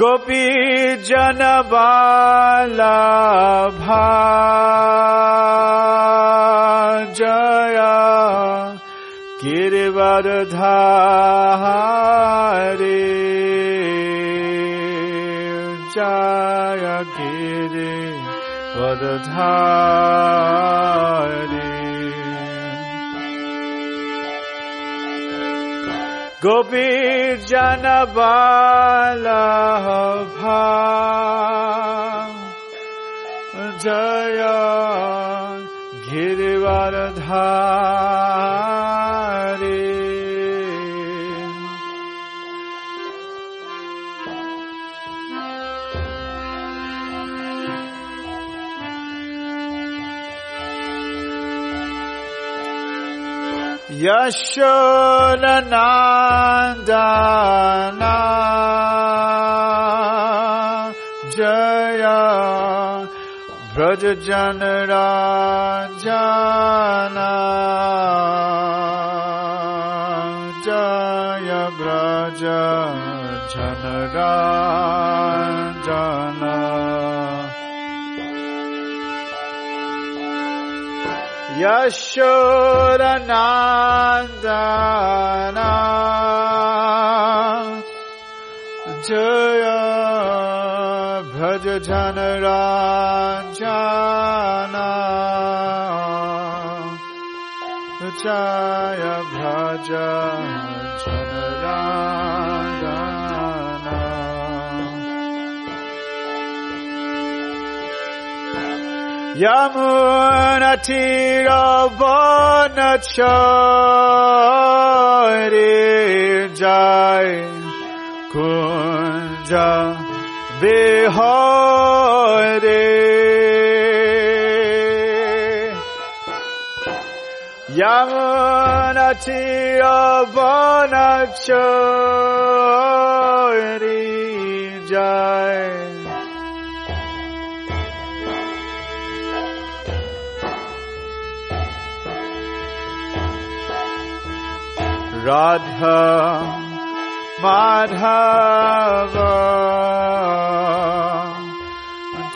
गोपी जनबाला जया गिरिवरधारे जय गिरि वरधारे गोपी जनबाला जय गिरिवरधारे Yashodanandana. Jaya Brajajanarajana Jaya Brajajanarajana यशोरनन्दना जय भज जन राजना जय भज जन Yamunatiravanachari Jai Kunja Vihare. Yamunatiravanachari Jai Radha Madhava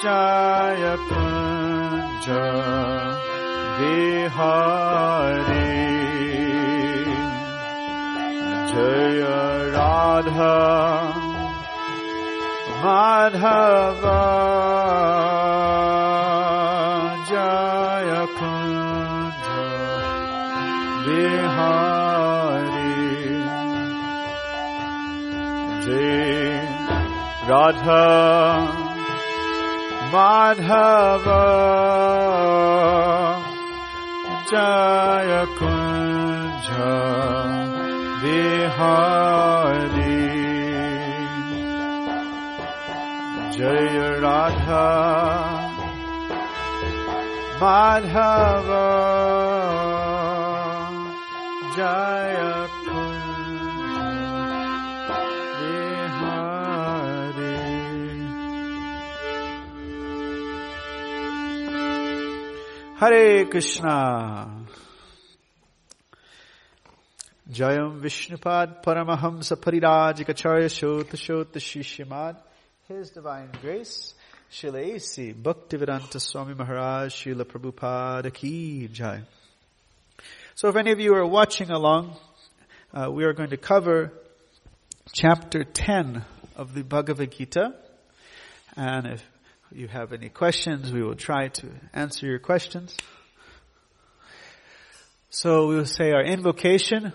Jaya Punja Vihari Jaya Radha Madhava Jaya Punja Vihari Radhe, Radha, Madhava, Jaya Kunja, Bihari, Jaya Radha, Madhava, Jaya Hare Krishna. Jayam Vishnupad Paramahamsa Parirajika Kacharya Shota Shota Shishimad. His Divine Grace, Srila A.C. Bhaktivedanta Swami Maharaj, Srila Prabhupada Ki Jai. So if any of you are watching along, uh, we are going to cover chapter 10 of the Bhagavad Gita. And if you have any questions, we will try to answer your questions. So we will say our invocation.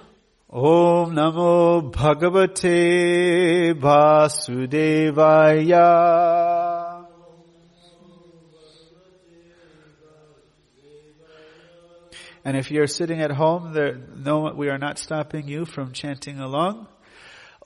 Om Namo Bhagavate Vasudevaya. And if you're sitting at home, there, no, we are not stopping you from chanting along.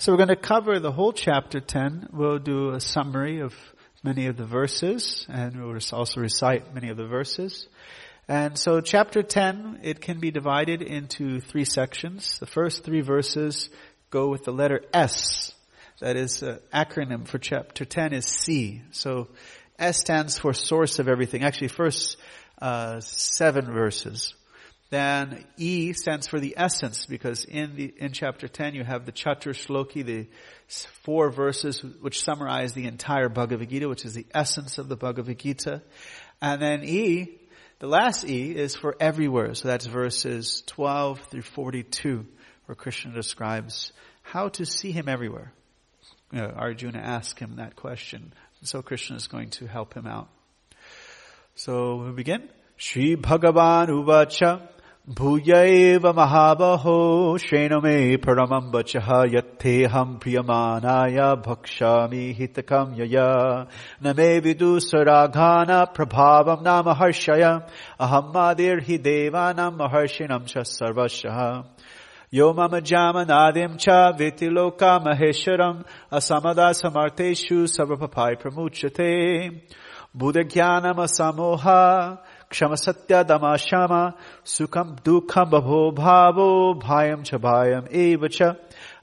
So we're going to cover the whole chapter 10. We'll do a summary of many of the verses and we'll also recite many of the verses. And so chapter 10, it can be divided into three sections. The first three verses go with the letter S. That is an acronym for chapter 10 is C. So S stands for source of everything. Actually, first uh, seven verses. Then E stands for the essence because in the, in chapter 10 you have the Chatur Shloki, the four verses which summarize the entire Bhagavad Gita, which is the essence of the Bhagavad Gita. And then E, the last E is for everywhere. So that's verses 12 through 42 where Krishna describes how to see him everywhere. You know, Arjuna asked him that question. So Krishna is going to help him out. So we begin. Shri Bhagavan Uvacha भूयैव महाबहो Shrenu मे परमम् वचः यत्थेऽहम् प्रियमाणाय भक्षामि हितकम् यया। न मे विदुसराघान प्रभावम् नाम हर्षय अहम् आदिर्हि देवानाम् महर्षिणम् च सर्वशः। यो मम जामनादिम् च वेतिलोकामहेश्वरम् असमदा समर्थेषु सर्वपपाय प्रमुच्यते। बुधज्ञानमसमोह क्षम सत्य दमा क्षमा सुखम दुखम बभो भावो भायम च भायम एव च।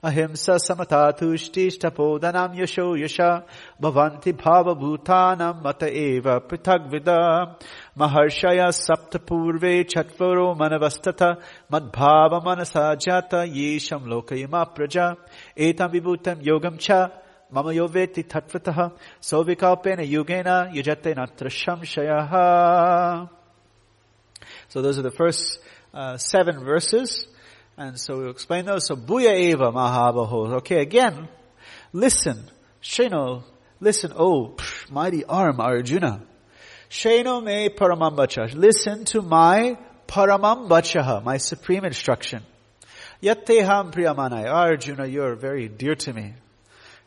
अहिंसा समता तुष्टिष्टपोदनम यशो यशा, भवन्ति भावभूतानां मत एव पृथग्विद महर्षय सप्त पूर्वे चत्वरो मनवस्तथ, मद्भाव मनसा जात, येषं लोकयिमा प्रजा। एतं विभूतं योगं च, मम यो वेत्ति तत्त्वतः, सौविकल्पेन युगेन युजते नत्र संशयः। So those are the first uh, seven verses. And so we'll explain those. So Bhuya Eva Mahabaho. Okay, again, listen. Sheno, listen. Oh, psh, mighty arm Arjuna. Sheno me paramambacha. Listen to my paramambacha, my supreme instruction. Yatteham priyamanai. Arjuna, you're very dear to me.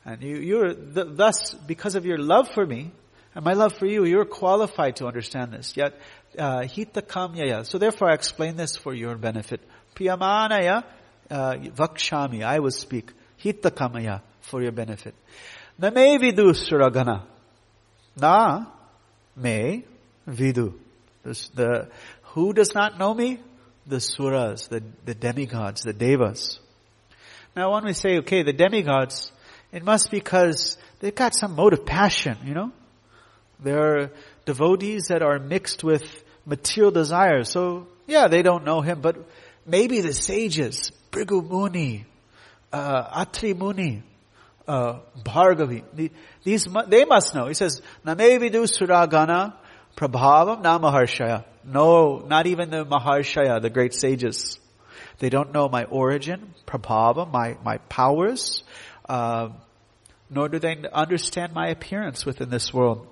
And you, you're, th- thus, because of your love for me, and my love for you, you're qualified to understand this. Yet, uh, hita kamyaya. So therefore I explain this for your benefit. Priyamanaya uh, vakshami. I will speak. Hita kamaya for your benefit. Na me vidu suragana. Na me vidu. The, who does not know me? The suras, the, the demigods, the devas. Now when we say, okay, the demigods, it must be because they've got some mode of passion, you know? There are devotees that are mixed with material desires. So, yeah, they don't know him, but maybe the sages, Bhrigu Muni, uh, Atri Muni, uh, Bhargavi, these, they must know. He says, Namevidu Suragana Prabhavam Namaharshaya. No, not even the Maharshaya, the great sages. They don't know my origin, Prabhava, my, my powers, uh, nor do they understand my appearance within this world.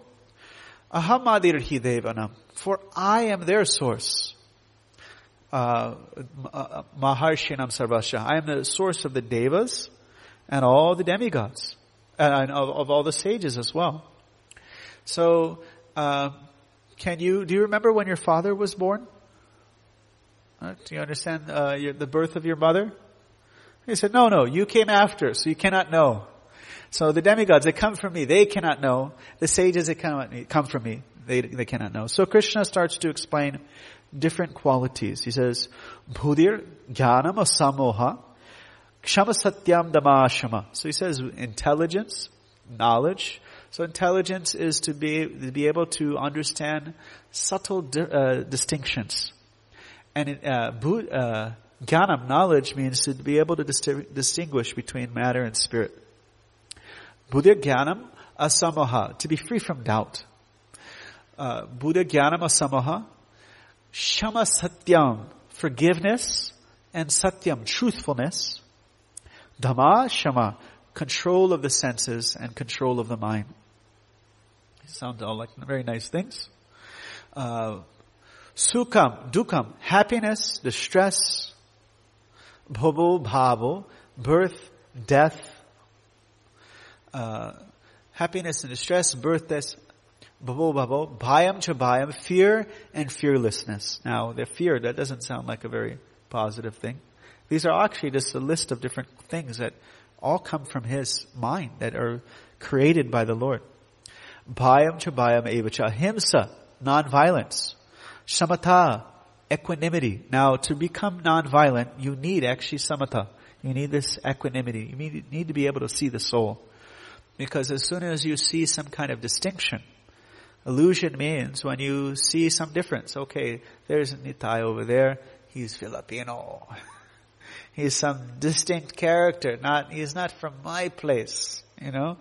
Ahamadir Hidevanam. For I am their source. Uh, uh, Maharshinam Sarvasha. I am the source of the devas and all the demigods. And of, of all the sages as well. So, uh, can you, do you remember when your father was born? Uh, do you understand uh, your, the birth of your mother? He said, no, no, you came after, so you cannot know. So the demigods, they come from me. They cannot know. The sages, they come from me. They, they cannot know. So Krishna starts to explain different qualities. He says, Bhudir Jnanam Asamoha Kshama Satyam Damashama. So he says intelligence, knowledge. So intelligence is to be, to be able to understand subtle di- uh, distinctions. And it, uh, bu- uh, knowledge, means to be able to dis- distinguish between matter and spirit. Buddha Jnanam Asamoha, to be free from doubt. Uh, Buddha Jnanam Asamoha, Shama Satyam, forgiveness, and Satyam, truthfulness. Dhamma Shama, control of the senses and control of the mind. Sound all like very nice things. Uh, Sukham, Dukham, happiness, distress. Bhavo, Bhavo, birth, death. Uh, happiness and distress, birth, death, Bhavo, Bhavo, Bhayam cha Bhayam, fear and fearlessness. Now, the fear, that doesn't sound like a very positive thing. These are actually just a list of different things that all come from His mind, that are created by the Lord. Bhayam cha Bhayam evacha, himsa, non-violence. Samatha, equanimity. Now, to become non-violent, you need actually samatha. You need this equanimity. You need, need to be able to see the soul. Because as soon as you see some kind of distinction, illusion means when you see some difference. Okay, there's Nitai over there. He's Filipino. he's some distinct character. Not, he's not from my place. You know?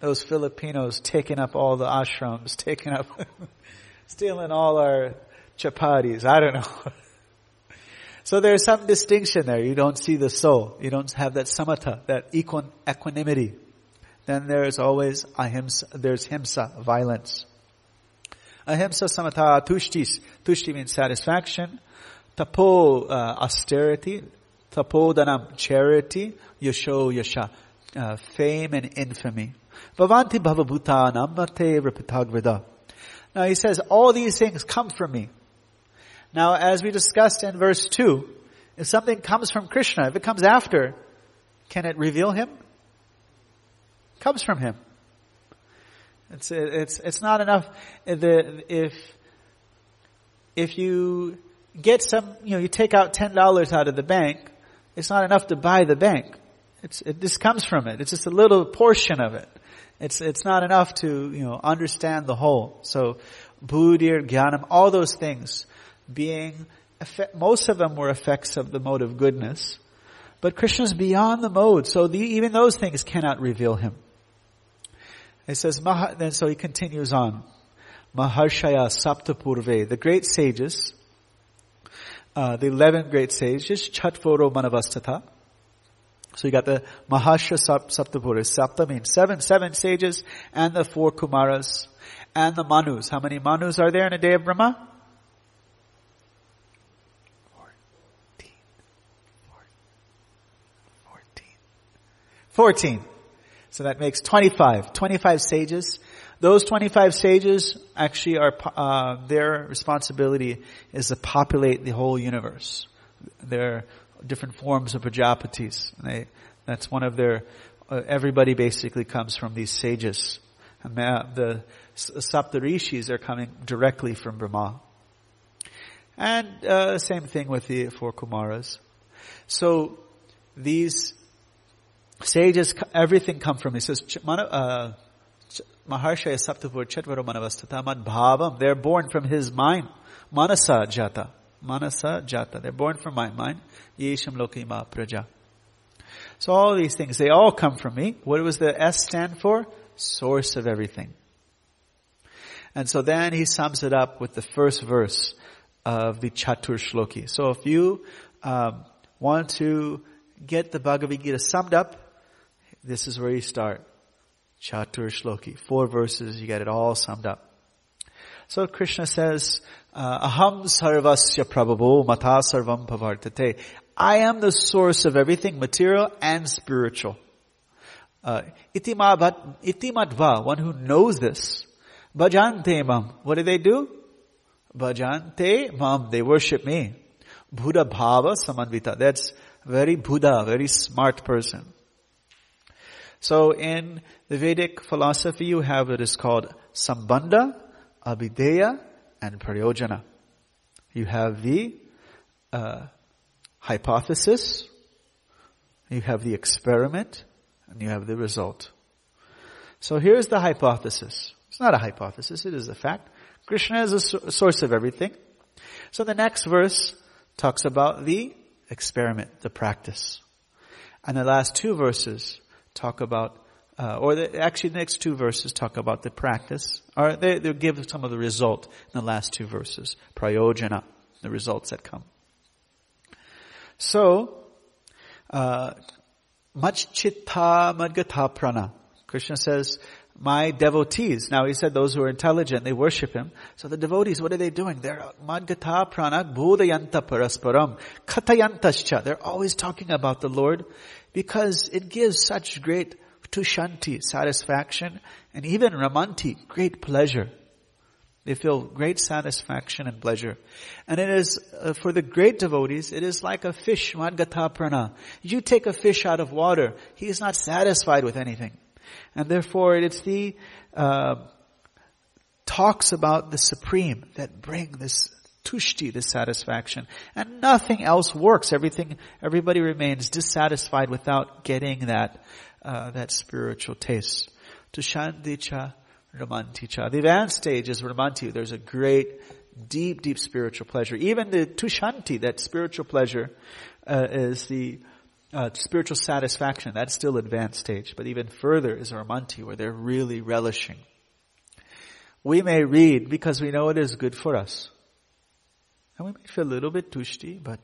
Those Filipinos taking up all the ashrams, taking up, stealing all our chapatis. I don't know. so there's some distinction there. You don't see the soul. You don't have that samatha, that equanimity. Then there's always ahimsa, there's himsa, violence. Ahimsa samatha tushtis. Tushti means satisfaction. Tapo, uh, austerity. Tapodanam, charity. Yasho, yasha, uh, fame and infamy. Vavanti bhavabhutanam mate repitagvida. Now he says, all these things come from me. Now as we discussed in verse 2, if something comes from Krishna, if it comes after, can it reveal him? Comes from him. It's, it's, it's not enough if, if you get some, you know, you take out $10 out of the bank, it's not enough to buy the bank. It's, it just comes from it. It's just a little portion of it. It's, it's not enough to, you know, understand the whole. So, buddhir, gyanam, all those things being, most of them were effects of the mode of goodness. But Krishna is beyond the mode, so the, even those things cannot reveal him. It says, then so he continues on. Maharshaya Saptapurve, the great sages, uh, the eleven great sages, Chatvoro Manavastata. So you got the Mahasha Saptapura. Sapta means seven, seven sages, and the four Kumaras, and the Manus. How many Manus are there in a day of Brahma? Fourteen. Fourteen. Fourteen. So that makes 25. 25 sages. Those 25 sages actually are, uh, their responsibility is to populate the whole universe. They're different forms of Prajapatis. They, that's one of their, uh, everybody basically comes from these sages. And the Saptarishis are coming directly from Brahma. And uh, same thing with the four Kumaras. So these sages, everything come from. He says, uh, Maharshaya Saptapur Manavastata Bhavam. They're born from his mind. Manasa Jata. Manasa Jata. They're born from my mind. Yesham Lokima Praja. So all these things, they all come from me. What does the S stand for? Source of everything. And so then he sums it up with the first verse of the Chatur Shloki. So if you um, want to get the Bhagavad Gita summed up, this is where you start. Chatur Shloki. Four verses, you get it all summed up. So Krishna says, uh, Aham sarvasya prabhavo mata sarvam pavartate. I am the source of everything material and spiritual. Uh, itimadva, one who knows this. Bhajante mam. What do they do? Bhajante mam. They worship me. Buddha bhava samanvita. That's very Buddha, very smart person. So in the Vedic philosophy, you have what is called sambandha, abhideya, and prayojana. You have the uh, hypothesis, you have the experiment, and you have the result. So here's the hypothesis. It's not a hypothesis, it is a fact. Krishna is a source of everything. So the next verse talks about the experiment, the practice. And the last two verses talk about, uh, or the, actually the next two verses talk about the practice, or they, they give some of the result in the last two verses. Prayojana, the results that come. So, uh, much chitta madgata prana. Krishna says, my devotees. Now he said those who are intelligent, they worship him. So the devotees, what are they doing? They're madgata prana bodhayanta parasparam katayantascha. They're always talking about the Lord because it gives such great tushanti, satisfaction, and even ramanti, great pleasure. They feel great satisfaction and pleasure. And it is, uh, for the great devotees, it is like a fish, madgata prana. You take a fish out of water, he is not satisfied with anything. And therefore it's the, uh, talks about the supreme that bring this tushti, this satisfaction. And nothing else works. Everything, everybody remains dissatisfied without getting that, uh, that spiritual taste. Tushandicha ramanticha. The advanced stage is ramanti. There's a great, deep, deep spiritual pleasure. Even the tushanti, that spiritual pleasure, uh, is the, uh, spiritual satisfaction. That's still advanced stage. But even further is Ramanti, where they're really relishing. We may read because we know it is good for us. And we may feel a little bit tushti, but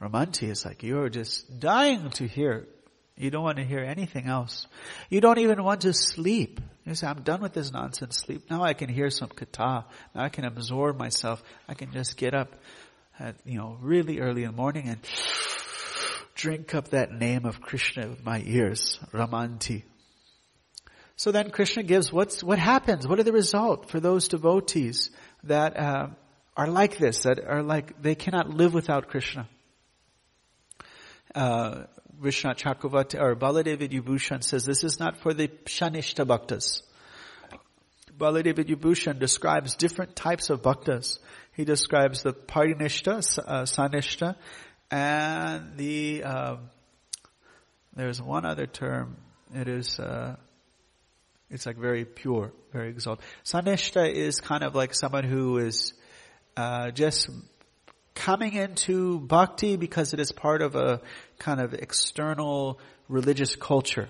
Ramanti is like you're just dying to hear. You don't want to hear anything else. You don't even want to sleep. You say, I'm done with this nonsense sleep. Now I can hear some kata. Now I can absorb myself. I can just get up at, you know, really early in the morning and drink up that name of Krishna with my ears, Ramanti. So then Krishna gives what's, what happens, what are the result for those devotees that uh, are like this, that are like, they cannot live without Krishna. Uh, Vishnu Chakravarti or Baladev Vibhushan says this is not for the Shanishta Bhaktas. Baladev Vibhushan describes different types of bhaktas. He describes the Parinishta, uh, Sanishta, and the, um, there's one other term. It is, uh, it's like very pure, very exalted. Sanishta is kind of like someone who is, uh, just coming into bhakti because it is part of a kind of external religious culture.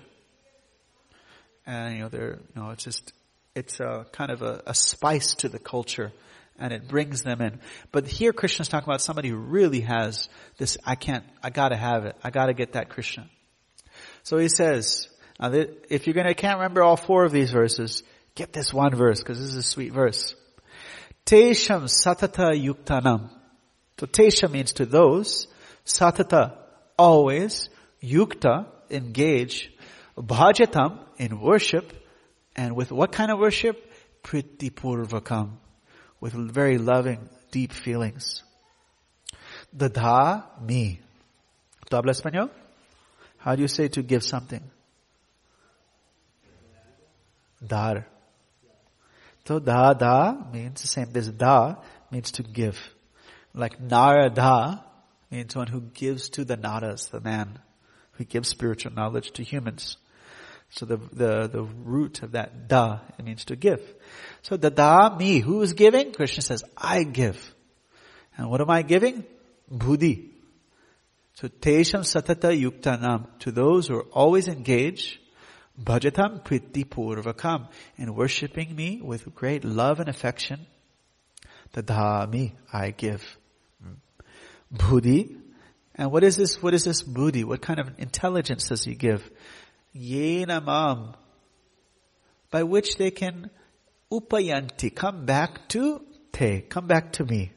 And, you know, they're, you know, it's just, it's a kind of a, a spice to the culture and it brings them in. But here Krishna's talking about somebody who really has this, I can't, I gotta have it. I gotta get that Krishna. So he says, now if you're gonna, can't remember all four of these verses, get this one verse, because this is a sweet verse. Tesham satata yuktanam. So tesha means to those, satata, always, yukta, engage, bhajatam, in worship, and with what kind of worship? Pritipurvakam with very loving, deep feelings. Dada me. ¿Tú hablas español? How do you say to give something? Dar. So da da means the same. This da means to give. Like narada means one who gives to the naras, the man who gives spiritual knowledge to humans. So the, the, the root of that da, it means to give. So the da, me, who is giving? Krishna says, I give. And what am I giving? Buddhi. So tesham satata yuktanam, to those who are always engaged, bhajatam priti purvakam, in worshipping me with great love and affection, the me, I give. Buddhi. And what is this, what is this buddhi? What kind of intelligence does he give? yenamam, by which they can upayanti, come back to te, come back to me.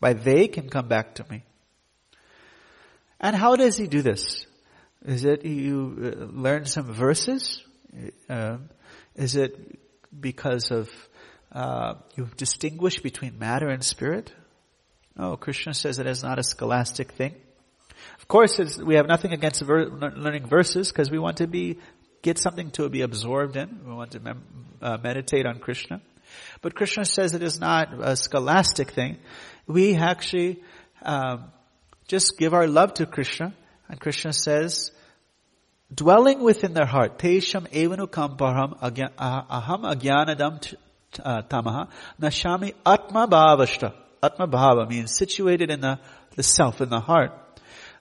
By they can come back to me. And how does he do this? Is it you uh, learn some verses? Uh, is it because of uh, you distinguish between matter and spirit? No, Krishna says it is not a scholastic thing. Of course, we have nothing against ver- learning verses because we want to be get something to be absorbed in. We want to mem- uh, meditate on Krishna. But Krishna says it is not a scholastic thing. We actually um, just give our love to Krishna, and Krishna says, dwelling within their heart, Tesham evanu kamparam aham agyanadam uh, tamaha nashami atma bhavashta. Atma bhava means situated in the, the self, in the heart.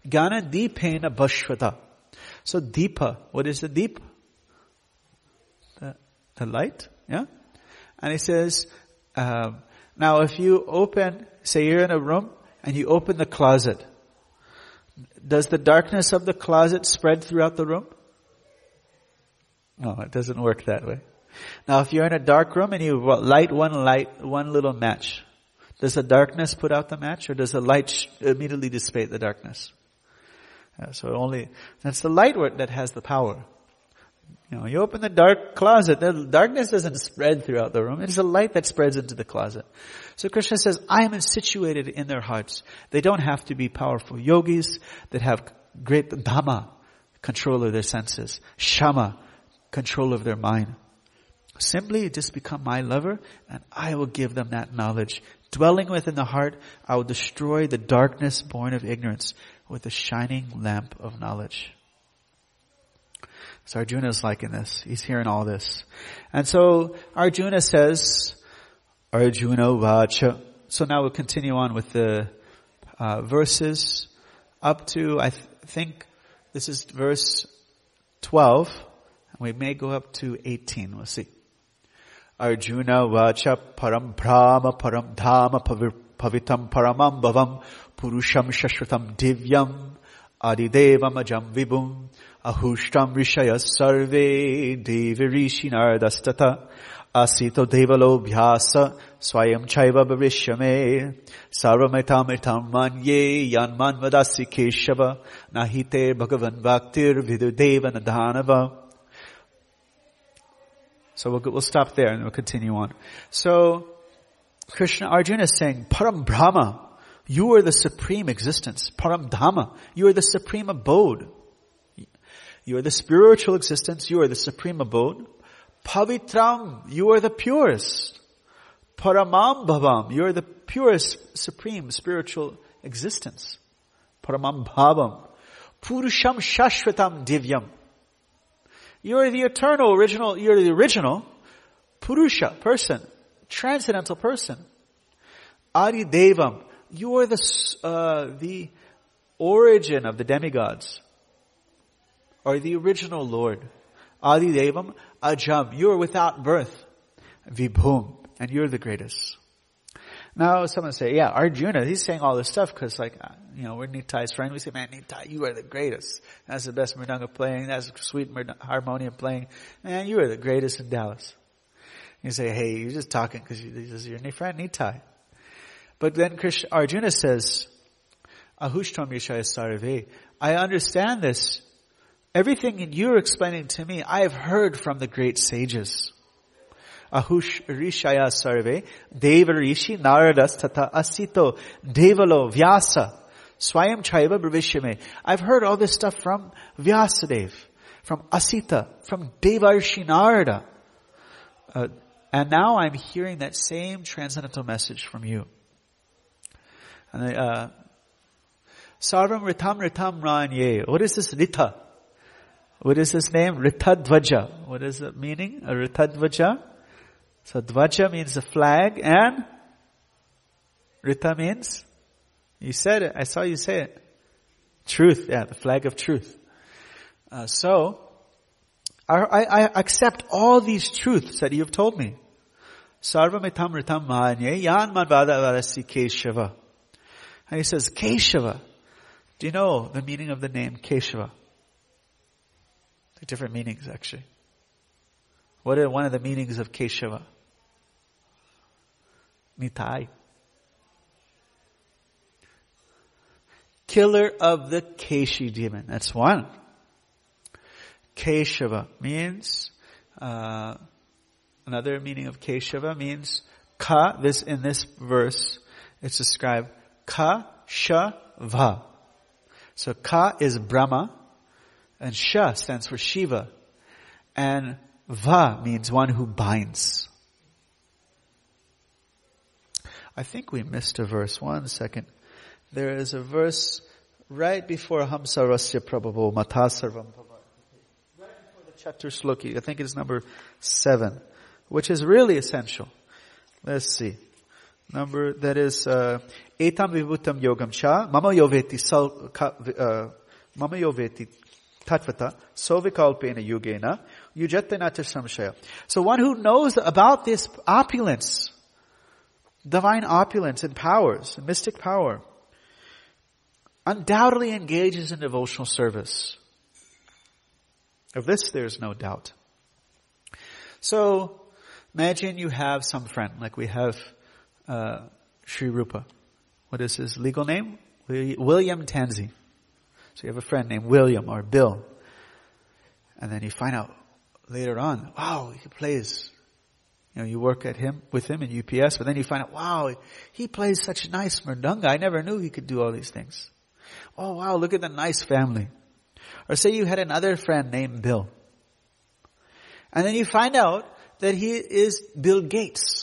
Gana deepena bhashvata. So deepa, what is the deep? The, the light, yeah? And he says, um, now if you open, say you're in a room and you open the closet, does the darkness of the closet spread throughout the room? No, it doesn't work that way. Now if you're in a dark room and you light one light, one little match, does the darkness put out the match or does the light immediately dissipate the darkness? So only, that's the light that has the power. You know, you open the dark closet, the darkness doesn't spread throughout the room. It is a light that spreads into the closet. So Krishna says, I am situated in their hearts. They don't have to be powerful yogis that have great dhamma, control of their senses, shama, control of their mind. Simply just become my lover and I will give them that knowledge. Dwelling within the heart, I will destroy the darkness born of ignorance with the shining lamp of knowledge. So Arjuna is liking this. He's hearing all this. And so Arjuna says, Arjuna Vacha. So now we'll continue on with the uh, verses up to, I th- think this is verse 12. We may go up to 18. We'll see. Arjuna Vacha Param Brahma Param Dhama Pavitam Paramam Bhavam Purusham Shashvatam Divyam Adidevam Ajam Vibhum Ahushtam Rishaya Sarve Devirishi Nardastata Asito Devalo Bhyasa Swayam Chaiva Bhavishyame Sarvamaitam Manye Yanman Vadasi Keshava Nahite Bhagavan Bhaktir Vidudeva Nadanava so we'll, we'll stop there and we'll continue on. So, Krishna Arjuna is saying, Param Brahma, you are the supreme existence. Param Dhamma, you are the supreme abode. You are the spiritual existence, you are the supreme abode. Pavitram, you are the purest. Paramam Bhavam, you are the purest, supreme spiritual existence. Paramam Bhavam. Purusham Shashvatam Divyam. You are the eternal original, you're the original Purusha, person, transcendental person. Adi Devam, you are the, uh, the origin of the demigods, or the original Lord. Adi Devam, Ajam, you are without birth. Vibhum, and you're the greatest. Now someone say, yeah, Arjuna, he's saying all this stuff because like, uh, you know, we're Nitai's friend. We say, man, Nitai, you are the greatest. That's the best Mridanga playing. That's sweet harmonium playing. Man, you are the greatest in Dallas. You say, hey, you're just talking because you're your new friend Nitai. But then Krishna, Arjuna says, Ahushtam Yishaya Sarve. I understand this. Everything you're explaining to me, I have heard from the great sages. Ahush Rishaya Sarve, Deva Rishi Naradas Tata Asito Devalo Vyasa Swayam Chaiva Bravishime. I've heard all this stuff from Vyasadev, from Asita, from Devarshi Narada. Uh, and now I'm hearing that same transcendental message from you. And uh, Sarvam Ritam Ritam Ranye. What is this Rita? What is his name? Ritadvaja. What is the meaning? A Ritadvaja? So Dvaja means the flag and Rita means, you said it, I saw you say it. Truth, yeah, the flag of truth. Uh, so, I, I, accept all these truths that you have told me. Sarvamitam ritam manye yan madvada varasi Keshava. And he says, Keshava. Do you know the meaning of the name Keshava? different meanings actually. What are one of the meanings of Keshava? Nitai. Killer of the Keshi demon. That's one. Keshava means, uh, another meaning of Keshava means ka, this, in this verse, it's described ka, sha, va. So ka is Brahma, and sha stands for Shiva, and va means one who binds. I think we missed a verse. One second. There is a verse right before Hamsarasya Prabhavo Matasarvam Right before the Chatur I think it's number seven, which is really essential. Let's see. Number, that is, uh, Etam Vibhutam Yogam Cha, Mama Yoveti Sal, uh, Mama Yoveti Tatvata, Sovikalpena Yugena, Yujatena Samshaya. So one who knows about this opulence, divine opulence and powers, mystic power, undoubtedly engages in devotional service. Of this there's no doubt. So, imagine you have some friend, like we have uh, Sri Rupa. What is his legal name? William Tanzi. So you have a friend named William or Bill. And then you find out later on, wow, he plays. You know, you work at him, with him in UPS, but then you find out, wow, he plays such nice mridanga. I never knew he could do all these things. Oh wow, look at the nice family. Or say you had another friend named Bill. And then you find out that he is Bill Gates.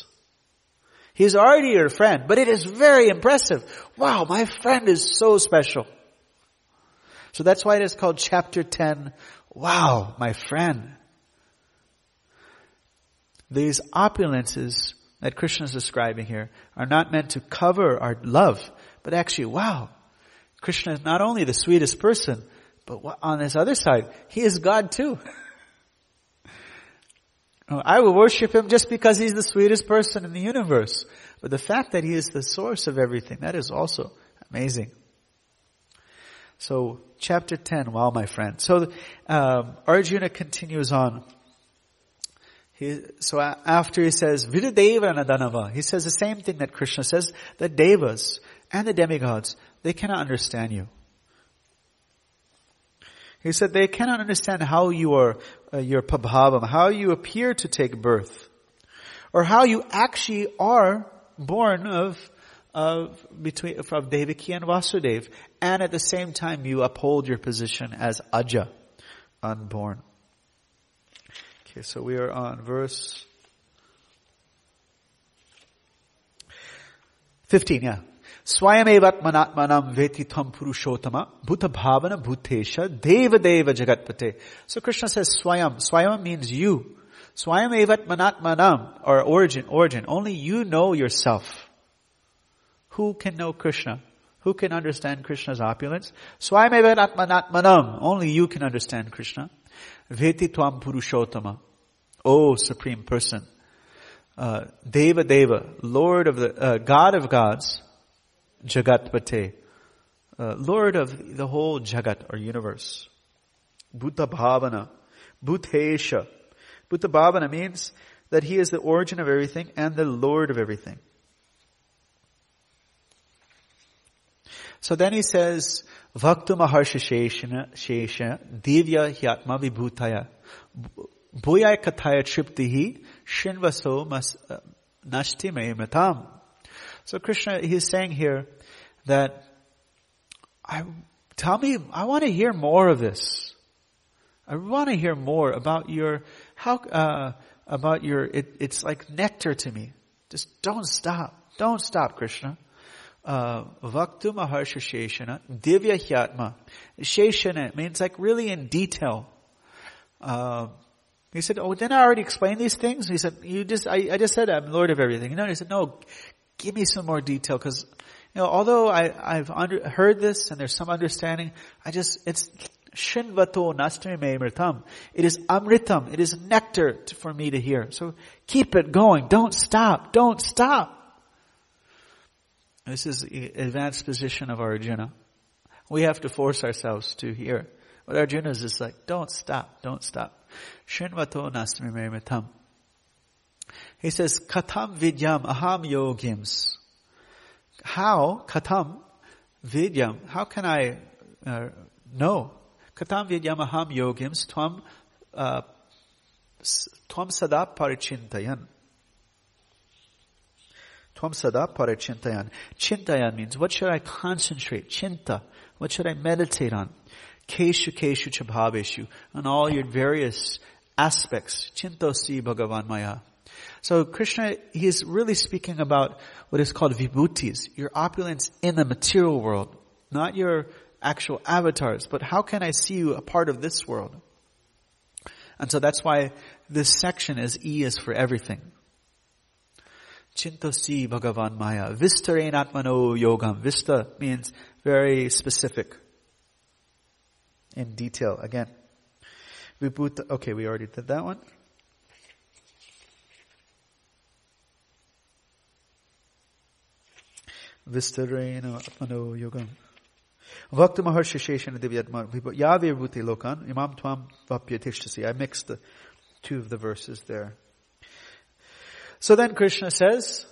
He's already your friend, but it is very impressive. Wow, my friend is so special. So that's why it is called chapter 10. Wow, my friend. These opulences that Krishna is describing here are not meant to cover our love, but actually, wow, Krishna is not only the sweetest person, but on his other side, he is God too. I will worship him just because he's the sweetest person in the universe. But the fact that he is the source of everything, that is also amazing. So, chapter 10, wow my friend. So, um, Arjuna continues on. He, so after he says, Vidadeva Nadanava, he says the same thing that Krishna says, the devas and the demigods, they cannot understand you. He said they cannot understand how you are, uh, your pabhavam, how you appear to take birth, or how you actually are born of, of between, of Devaki and Vasudev, and at the same time you uphold your position as Aja, unborn. Okay, so we are on verse 15, yeah. Swayamevatmanatmanam veti tam purushottama bhuta bhavana bhutesha deva deva jagatpate. So Krishna says swayam. Swayam means you. Swayamevatmanatmanam, or origin, origin. Only you know yourself. Who can know Krishna? Who can understand Krishna's opulence? Swayamevatmanatmanam. Only you can understand Krishna. Veti tvam purushottama. Oh, Supreme Person. Uh, Deva Deva, Lord of the, uh, God of gods, Jagatpate, uh, Lord of the whole Jagat or universe. Bhuta Bhavana, Bhutesha. Bhuta Bhavana means that He is the origin of everything and the Lord of everything. So then he says, Vaktu Maharsha Shesha Divya Hyatma Vibhutaya Bhuyai Kataya Triptihi Shinvaso uh, Nashti Matam. So Krishna, he's saying here that I, tell me, I want to hear more of this. I want to hear more about your, how, uh, about your, it, it's like nectar to me. Just don't stop. Don't stop, Krishna. Uh, Vaktu Maharsha Divya Hyatma. Sheshana means like really in detail. Uh, he said, oh, didn't I already explain these things? He said, you just, I, I just said I'm Lord of everything. You know, he said, no, give me some more detail because, you know, although I, I've under, heard this and there's some understanding, I just, it's shinvato amritam. It is amritam. It is nectar for me to hear. So keep it going. Don't stop. Don't stop. This is the advanced position of Arjuna. We have to force ourselves to hear. But Arjuna is just like, don't stop, don't stop. Shinvato amritam. He says, katam vidyam aham yogims. How, katam vidyam, how can I uh, know? Katam vidyam aham yogims tvam, uh, tvam sada parichintayan. Tvam sada parichintayan. Chintayan means what should I concentrate? Chinta. What should I meditate on? Keshu keshu chabhaveshu. On all your various aspects. Chintosi bhagavan maya. So Krishna, he is really speaking about what is called vibhutis, your opulence in the material world, not your actual avatars, but how can I see you a part of this world? And so that's why this section is E is for everything. Chintosi Bhagavan Maya. Vistarein Atmano Yogam. Vista means very specific. In detail, again. Vibhuta, okay, we already did that one. Vistarena Atmano Yogam. Vakta Maharshi Sheshana Divyatma Yave Bhuti Lokan Imam Tvam Vapyatishtasi. I mixed the two of the verses there. So then Krishna says,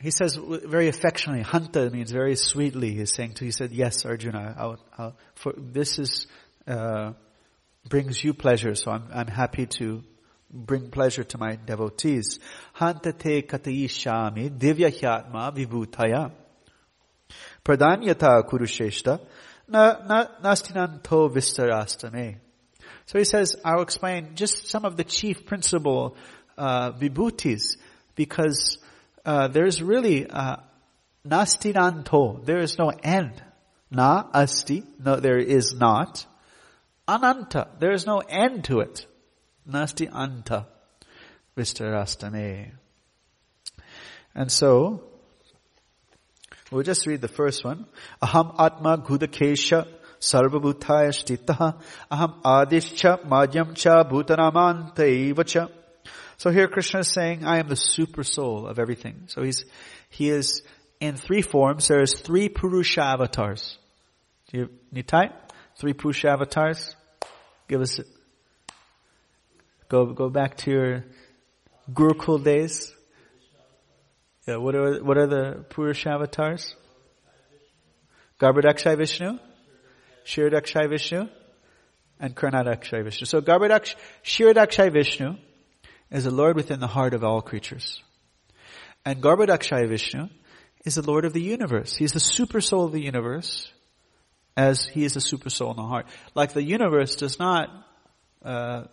he says very affectionately, Hanta means very sweetly, he's saying to, he said, yes, Arjuna, I'll, I'll, for, this is, uh, brings you pleasure, so I'm, I'm happy to bring pleasure to my devotees. Hanta te katayishami divya hyatma vibhutaya. Pradanyata kurusheshta na, na, nastinanto vistarastame. So he says, I'll explain just some of the chief principle uh, vibhutis because uh, there's really uh, nastinanto. There is no end. Na asti. No, there is not. Ananta. There is no end to it. Nasti anta. Vistarastame. And so, we'll just read the first one. Aham atma gudakesha sarvabhutaya shtitaha aham adishcha madhyam cha. So here Krishna is saying, I am the super soul of everything. So he's, he is in three forms. There's three Purusha avatars. Do you need type? Three Purusha avatars? Give us, go, go back to your Gurukul days. Yeah, what are, what are the Purusha avatars? Garbhodakshai Vishnu, Kshirodakshai Vishnu, and Karnadakshai Vishnu. So Garbhodaksh, Kshirodakshai Vishnu is the Lord within the heart of all creatures. And Garbhodakshaya Vishnu is the Lord of the universe. He is the super soul of the universe as he is the super soul in the heart. Like the universe does not uh,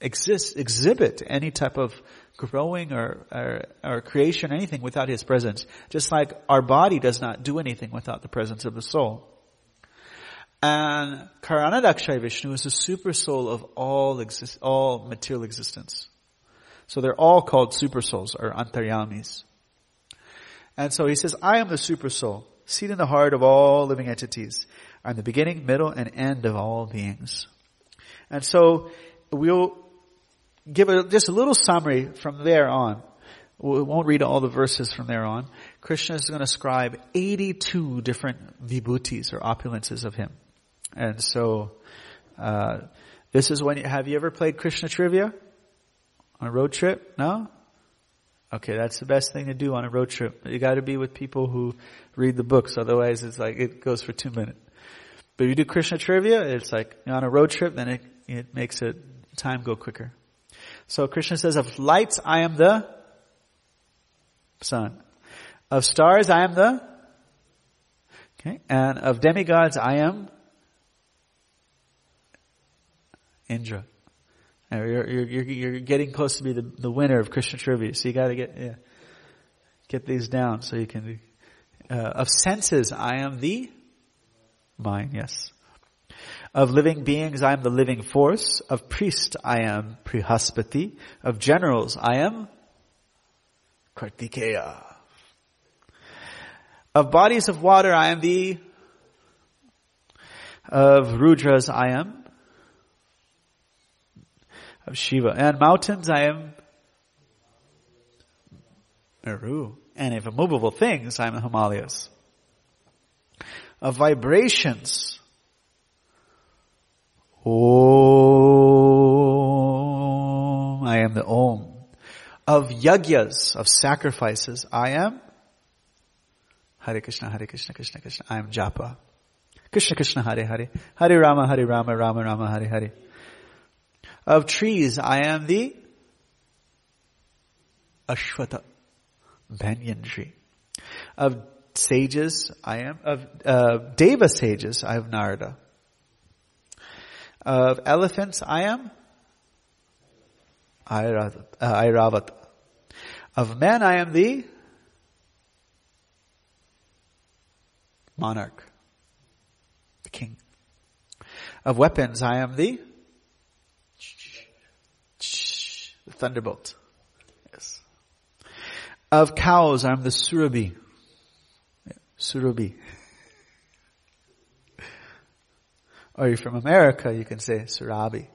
exist, exhibit any type of growing or, or, or creation, anything without his presence. Just like our body does not do anything without the presence of the soul. And Karanadakshay Vishnu is the super soul of all exist, all material existence. So they're all called super souls or antaryamis. And so he says, I am the super soul, seated in the heart of all living entities. I'm the beginning, middle, and end of all beings. And so we'll give a, just a little summary from there on. We won't read all the verses from there on. Krishna is going to ascribe 82 different vibhutis or opulences of him. And so, uh, this is when, you, have you ever played Krishna trivia? On a road trip? No? Okay, that's the best thing to do on a road trip. You gotta be with people who read the books, otherwise it's like, it goes for two minutes. But if you do Krishna trivia, it's like, on a road trip, then it, it makes it, time go quicker. So Krishna says, of lights I am the sun. Of stars I am the, okay, and of demigods I am Indra. You're, you're, you're, getting close to be the, the winner of Krishna trivia, so you gotta get, yeah, get these down so you can, uh, of senses, I am the mind, yes. Of living beings, I am the living force. Of priests, I am Brihaspati. Of generals, I am Kartikeya. Of bodies of water, I am the, of Rudras, I am of Shiva. And mountains, I am Meru. And of immovable things, I am the Himalayas. Of vibrations, Om, I am the Om. Of yagyas, of sacrifices, I am Hare Krishna, Hare Krishna, Krishna Krishna, I am Japa. Krishna Krishna, Hare Hare, Hare Rama, Hare Rama, Rama Rama, Hare Hare. Of trees, I am the Ashwata, banyan tree. Of sages, I am, of uh, Deva sages, I am Narada. Of elephants, I am Airavat. Uh, Of men I am the monarch, the king. Of weapons I am the, the thunderbolt. Yes. Of cows I am the surabhi. Surabhi. Or you're from America, you can say Surabi.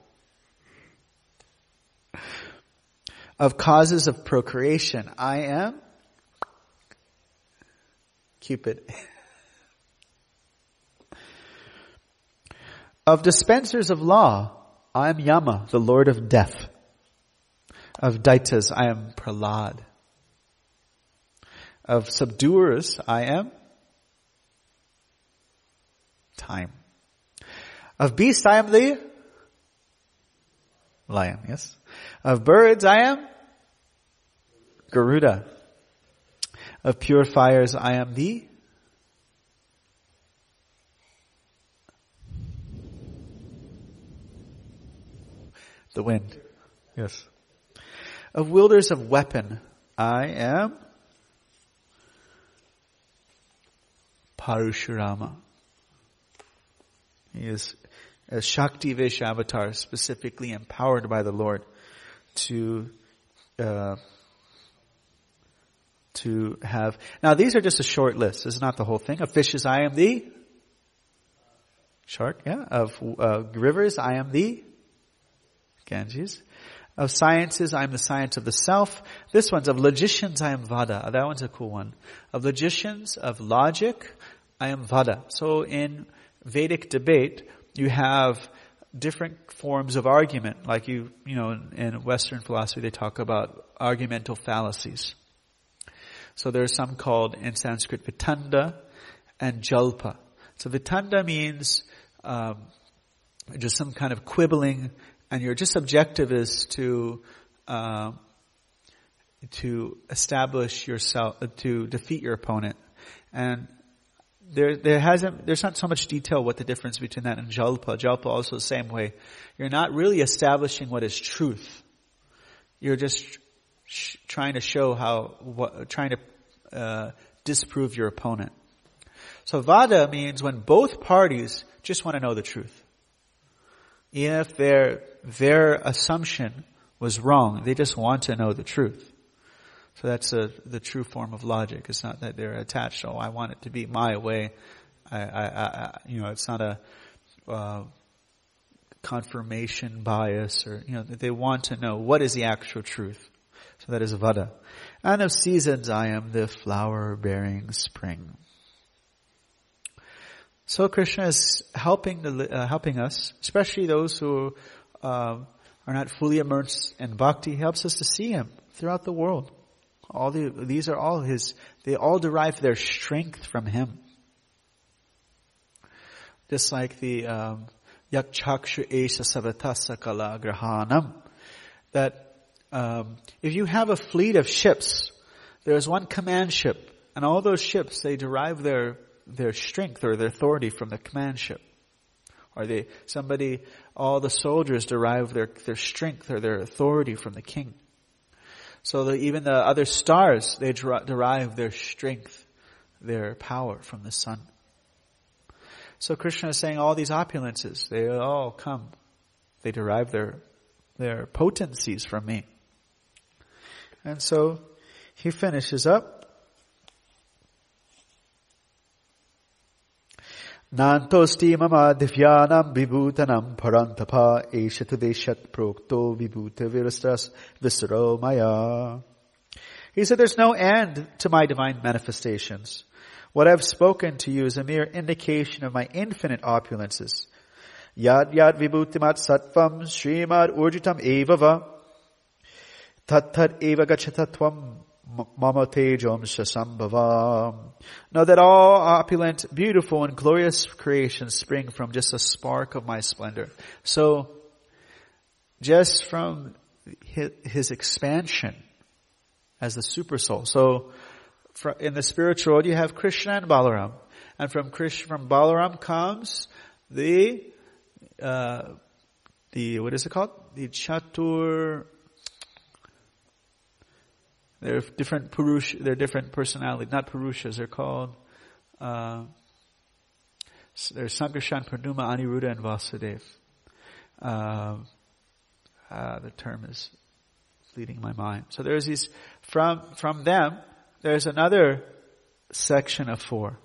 Of causes of procreation, I am Cupid. Of dispensers of law, I am Yama, the Lord of death. Of Daitas, I am Prahlad. Of subduers, I am time. Of beasts, I am the lion, yes. Of birds, I am Garuda. Of purifiers, I am the the wind. Yes. Of wielders of weapon, I am Parashurama. He is a Shakti Vish avatar, specifically empowered by the Lord to uh, to have. Now these are just a short list. This is not the whole thing. Of fishes, I am the shark. Yeah. Of uh, rivers, I am the Ganges. Of sciences, I am the science of the self. This one's of logicians, I am Vada. That one's a cool one. Of logicians, of logic, I am Vada. So in Vedic debate, you have different forms of argument. Like you, you know, in, in Western philosophy, they talk about argumental fallacies. So there are some called in Sanskrit vitanda and jalpa. So vitanda means um, just some kind of quibbling, and your just objective is to uh, to establish yourself, to defeat your opponent. And there, there hasn't, there's not so much detail what the difference between that and jalpa. Jalpa also the same way. You're not really establishing what is truth. You're just sh- trying to show how, what, trying to uh, disprove your opponent. So vada means when both parties just want to know the truth. Even if their, their assumption was wrong, they just want to know the truth. So that's a, the true form of logic. It's not that they're attached. Oh, I want it to be my way. I, I, I you know, it's not a uh, confirmation bias, or you know, they want to know what is the actual truth. So that is vada. And of seasons, I am the flower-bearing spring. So Krishna is helping the, uh, helping us, especially those who uh, are not fully immersed in bhakti. He helps us to see Him throughout the world. All the, these are all his, they all derive their strength from him. Just like the, um, yakchakshu esha savatasa kala grahanam. That, um, if you have a fleet of ships, there's one command ship, and all those ships, they derive their, their strength or their authority from the command ship. Or they, somebody, all the soldiers derive their, their strength or their authority from the king. So that even the other stars, they derive their strength, their power from the sun. So Krishna is saying all these opulences, they all come, they derive their, their potencies from me. And so he finishes up नान्तोऽस्ति मम दिव्यानाम् विभूतनम् परन्तप एष तु देशत् प्रोक्तो विभूतविरस्तरो maya. He said, there's no end to my divine manifestations. What I've spoken to you is a mere indication of my infinite opulences. Yad yad vibhutimat sattvam srimad urjitam evava tat tat eva gachatatvam Mama Tejam Sasambhavam. Know that all opulent, beautiful, and glorious creations spring from just a spark of my splendor. So, just from his expansion as the super soul. So, in the spiritual world, you have Krishna and Balaram. And from Krishna, from Balaram comes the, uh, the, what is it called? The Chatur, They're different Purush, they're different personalities, not Purushas, they're called, uh, there's Sankarshan, Pradyumna, Aniruddha, and Vasudev. Uh, uh, the term is leading my mind. So there's these, from, from them, there's another section of four.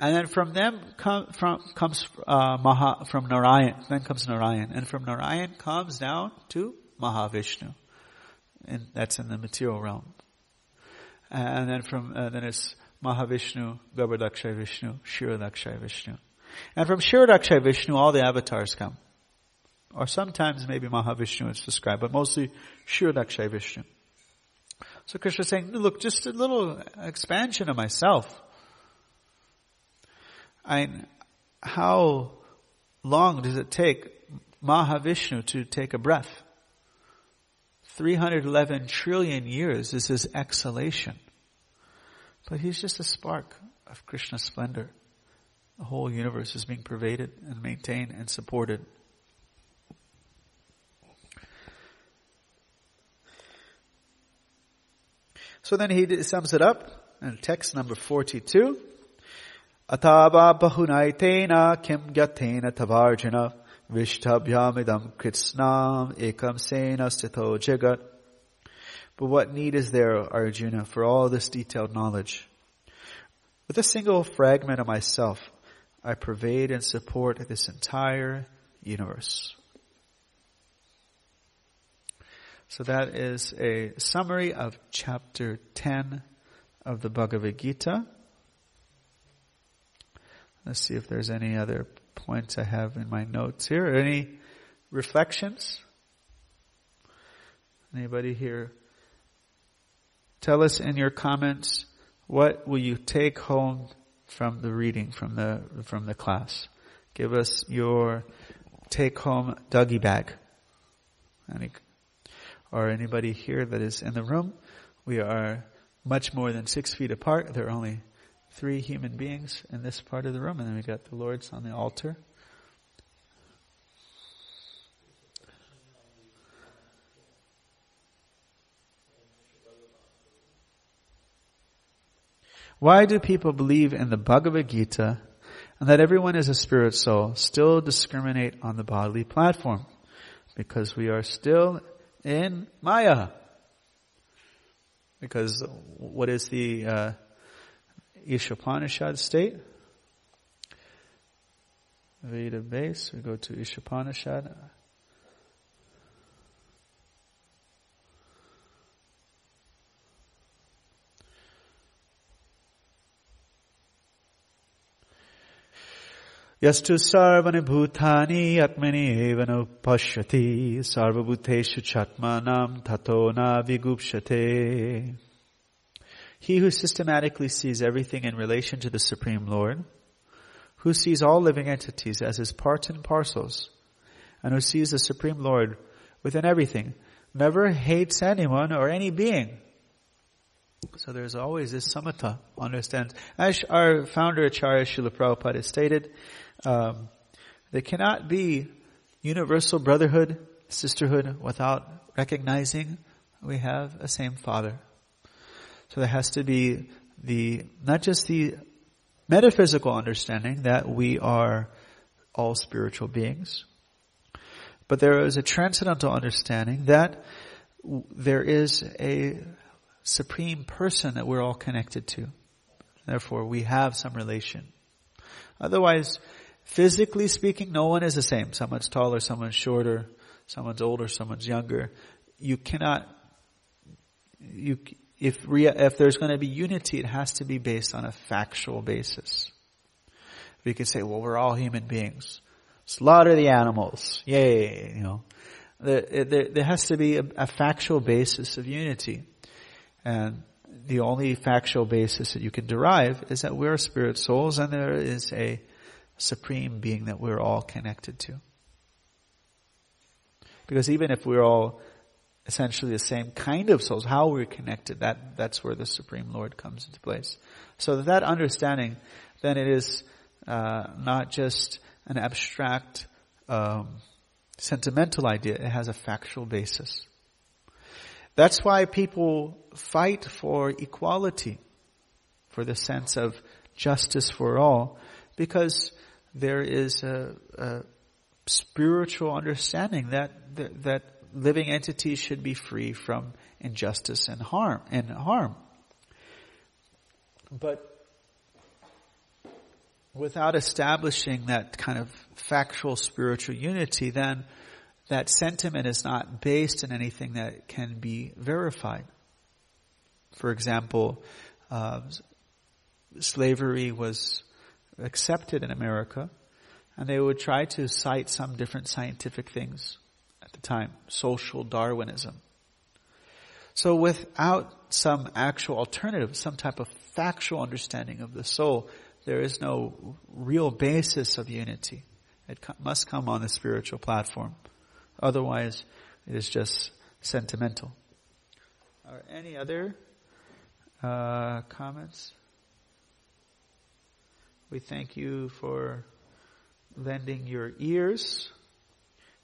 And then from them come, from, comes uh, Maha, from Narayan. Then comes Narayan, and from Narayan comes down to Mahavishnu, and that's in the material realm. And then from uh, then it's Mahavishnu, Garbhodakshay Vishnu, Kshirodakshay Vishnu, and from Kshirodakshay Vishnu all the avatars come, or sometimes maybe Mahavishnu is described, but mostly Kshirodakshay Vishnu. So Krishna is saying, look, just a little expansion of myself. I, how long does it take Mahavishnu to take a breath? 311 trillion years is his exhalation. But he's just a spark of Krishna's splendor. The whole universe is being pervaded and maintained and supported. So then he sums it up in text number 42. Atava bahunai kim gyatena tavarjana Vishthabhyamidam kritsnam ekam sena sthito jagat. But what need is there, Arjuna, for all this detailed knowledge? With a single fragment of myself, I pervade and support this entire universe. So that is a summary of chapter 10 of the Bhagavad Gita. Let's see if there's any other points I have in my notes here. Any reflections? Anybody here? Tell us in your comments what will you take home from the reading from the from the class. Give us your take home doggy bag. Any, or anybody here that is in the room. We are much more than six feet apart. There are only three human beings in this part of the room, and then we got the Lord's on the altar. Why do people believe in the Bhagavad Gita and that everyone is a spirit soul still discriminate on the bodily platform? Because we are still in Maya. Because what is the uh, Ishopanishad state. Veda base, we go to Ishopanishad. यस्तु सर्वनि भूतानि आत्मनि एव न पश्यति सर्वभूतेषु छात्मानां ततो न विगुप्स्यते he who systematically sees everything in relation to the Supreme Lord, who sees all living entities as his parts and parcels, and who sees the Supreme Lord within everything, never hates anyone or any being. So there's always this samatha, understands. As our founder Acharya Srila Prabhupada stated, um, there cannot be universal brotherhood, sisterhood without recognizing we have a same father. So there has to be the, not just the metaphysical understanding that we are all spiritual beings, but there is a transcendental understanding that there is a supreme person that we're all connected to. Therefore, we have some relation. Otherwise, physically speaking, no one is the same. Someone's taller, someone's shorter, someone's older, someone's younger. You cannot, you, if, rea- if there's going to be unity, it has to be based on a factual basis. We could say, well, we're all human beings. Slaughter the animals. Yay, you know. There, there, there has to be a, a factual basis of unity. And the only factual basis that you can derive is that we're spirit souls and there is a supreme being that we're all connected to. Because even if we're all essentially the same kind of souls, how we're connected, that, that's where the Supreme Lord comes into place. So that understanding, then it is uh, not just an abstract, um, sentimental idea, it has a factual basis. That's why people fight for equality, for the sense of justice for all, because there is a, a spiritual understanding that, that, that living entities should be free from injustice and harm and harm. But without establishing that kind of factual spiritual unity, then that sentiment is not based in anything that can be verified. For example, uh, slavery was accepted in America, and they would try to cite some different scientific things time, social Darwinism. So without some actual alternative, some type of factual understanding of the soul, there is no real basis of unity. It must come on the spiritual platform. Otherwise, it is just sentimental. Are any other uh, comments? We thank you for lending your ears.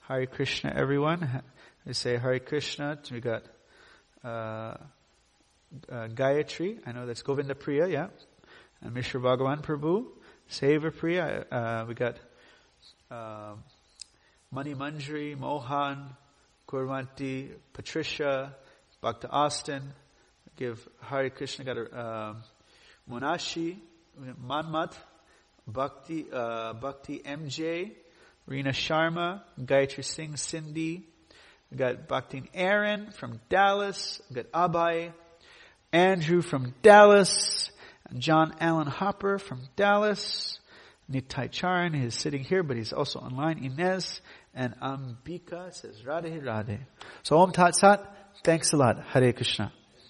Hare Krishna, everyone. We say Hare Krishna. We got uh, uh, Gayatri. I know that's Govinda Priya, yeah. And Mishra Bhagavan Prabhu. Seva Priya. Uh, we got uh, Mani Manjari, Mohan, Kurvanti, Patricia, Bhakta Austin. Give Hare Krishna got a uh, Munashi, Manmat, Bhakti, uh, Bhakti MJ, Reena Sharma, Gayatri Singh, Cindy. We got Bhakti Aaron from Dallas. We got Abhay, Andrew from Dallas, and John Allen Hopper from Dallas. Nitai Charan is sitting here, but he's also online. Inez and Ambika says Radhe Radhe. So Om Tat Sat. Thanks a lot. Hare Krishna.